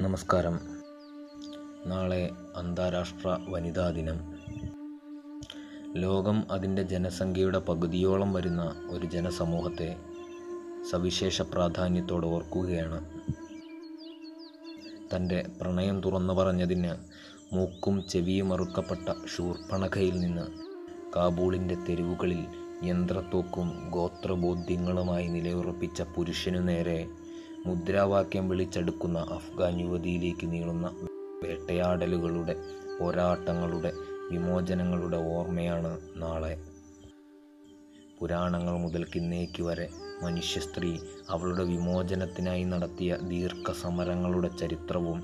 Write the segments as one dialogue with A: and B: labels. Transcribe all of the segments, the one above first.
A: നമസ്കാരം. നാളെ അന്താരാഷ്ട്ര വനിതാ ദിനം. ലോകം അതിന്റെ ജനസംഖ്യയുടെ പകുതിയോളം വരുന്ന ഒരു ജനസമൂഹത്തെ സവിശേഷ പ്രാധാന്യത്തോടെ ഓർക്കുകയാണ്. തന്റെ പ്രണയം തുറന്നു പറഞ്ഞതിന് മൂക്കും ചെവിയും അറുക്കപ്പെട്ട ശൂർപ്പണഖയിൽ നിന്ന് കാബൂളിന്റെ തെരുവുകളിൽ യന്ത്രത്തോക്കും ഗോത്രബോധ്യങ്ങളുമായി നിലയുറപ്പിച്ച പുരുഷനു നേരെ മുദ്രാവാക്യം വിളിച്ചെടുക്കുന്ന അഫ്ഗാൻ യുവതിയിലേക്ക് നീളുന്ന വേട്ടയാടലുകളുടെ പോരാട്ടങ്ങളുടെ വിമോചനങ്ങളുടെ ഓർമ്മയാണ് നാളെ. പുരാണങ്ങൾ മുതൽ കിന്നേക്ക് വരെ മനുഷ്യ സ്ത്രീ അവളുടെ വിമോചനത്തിനായി നടത്തിയ ദീർഘസമരങ്ങളുടെ ചരിത്രവും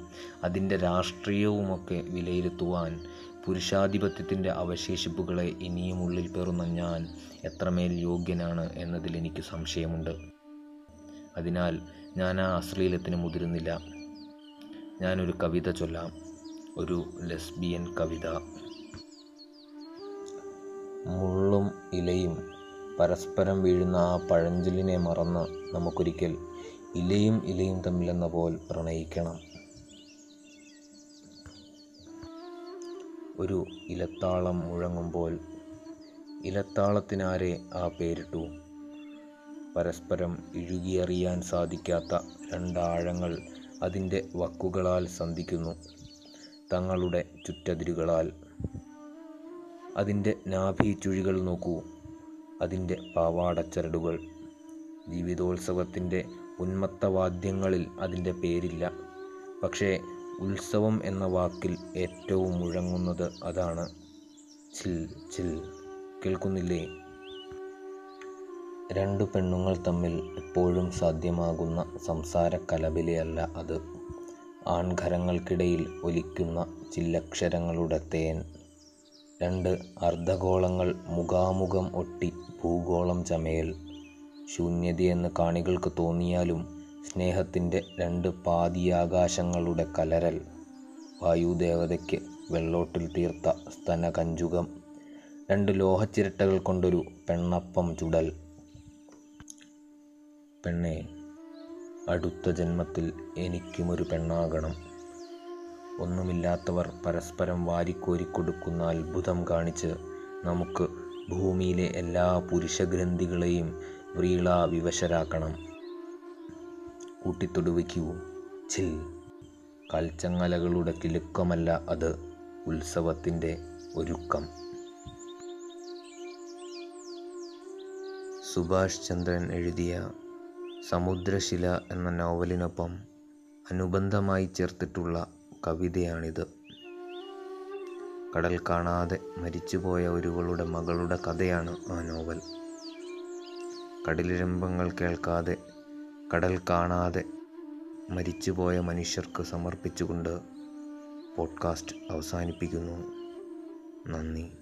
A: അതിന്റെ രാഷ്ട്രീയവുമൊക്കെ വിലയിരുത്തുവാൻ പുരുഷാധിപത്യത്തിന്റെ അവശേഷിപ്പുകളെ ഇനിയും ഉള്ളിൽ പേറുന്ന ഞാൻ എത്രമേൽ യോഗ്യനാണ് എന്നതിൽ എനിക്ക് സംശയമുണ്ട്. അതിനാൽ ഞാൻ ആ അശ്ലീലത്തിന് മുതിരുന്നില്ല. ഞാനൊരു കവിത ചൊല്ലാം. ഒരു ലെസ്ബിയൻ കവിത. മുള്ളും ഇലയും പരസ്പരം വീഴുന്ന ആ പഴഞ്ചൊല്ലിനെ മറന്ന് നമുക്കൊരിക്കൽ ഇലയും ഇലയും തമ്മിലെന്ന പോൽ പ്രണയിക്കണം. ഒരു ഇലത്താളം മുഴങ്ങുമ്പോൾ ഇലത്താളത്തിനാരെ ആ പേരിട്ടു? പരസ്പരം ഇഴുകിയറിയാൻ സാധിക്കാത്ത രണ്ടാഴങ്ങൾ അതിന്റെ വക്കുകളാൽ സന്ധിക്കുന്നു. തങ്ങളുടെ ചുറ്റതിരുകളാൽ. അതിന്റെ നാഭി ചുഴികൾ നോക്കൂ. അതിന്റെ പാവാടച്ചരടുകൾ. ജീവിതോത്സവത്തിന്റെ ഉന്മത്തവാദ്യങ്ങളിൽ അതിന്റെ പേരില്ല. പക്ഷേ ഉത്സവം എന്ന വാക്കിൽ ഏറ്റവും മുഴങ്ങുന്നത് അതാണ്. ചിൽ ചിൽ. കേൾക്കുന്നില്ലേ? രണ്ടു പെണ്ണുങ്ങൾ തമ്മിൽ എപ്പോഴും സാധ്യമാകുന്ന സംസാര കലബിലയല്ല അത്. ആൺഘരങ്ങൾക്കിടയിൽ ഒലിക്കുന്ന ചില്ലക്ഷരങ്ങളുടെ തേൻ. രണ്ട് അർദ്ധഗോളങ്ങൾ മുഖാമുഖം ഒട്ടി ഭൂഗോളം ചമയൽ. ശൂന്യതയെന്ന് കാണികൾക്ക് തോന്നിയാലും സ്നേഹത്തിന്റെ രണ്ട് പാതിയാകാശങ്ങളുടെ കലരൽ. വായുദേവതയ്ക്ക് വെള്ളോട്ടിൽ തീർത്ത സ്തനകഞ്ചുകം. രണ്ട് ലോഹച്ചിരട്ടകൾ കൊണ്ടൊരു പെണ്ണപ്പം ചുടൽ. പെണ്ണെ അടുത്ത ജന്മത്തിൽ എനിക്കുമൊരു പെണ്ണാകണം. ഒന്നുമില്ലാത്തവർ പരസ്പരം വാരിക്കോരിക്കൊടുക്കുന്ന അത്ഭുതം കാണിച്ച് നമുക്ക് ഭൂമിയിലെ എല്ലാ പുരുഷഗ്രന്ഥികളെയും വ്രീള വിവശരാക്കണം. കൂട്ടിത്തൊടുവയ്ക്കൂ ചിൽ കൽച്ചങ്ങലകളുടെ കിലുക്കമല്ല അത് ഉത്സവത്തിന്റെ ഒരുക്കം. സുഭാഷ് ചന്ദ്രൻ എഴുതിയ സമുദ്രശില എന്ന നോവലിനൊപ്പം അനുബന്ധമായി ചേർത്തിട്ടുള്ള കവിതയാണിത്. കടൽ കാണാതെ മരിച്ചുപോയ ഒരുവളുടെ മകളുടെ കഥയാണ് ആ നോവൽ. കടലിരമ്പങ്ങൾ കേൾക്കാതെ കടൽ കാണാതെ മരിച്ചുപോയ മനുഷ്യർക്ക് സമർപ്പിച്ചുകൊണ്ട് പോഡ്കാസ്റ്റ് അവസാനിപ്പിക്കുന്നു. നന്ദി.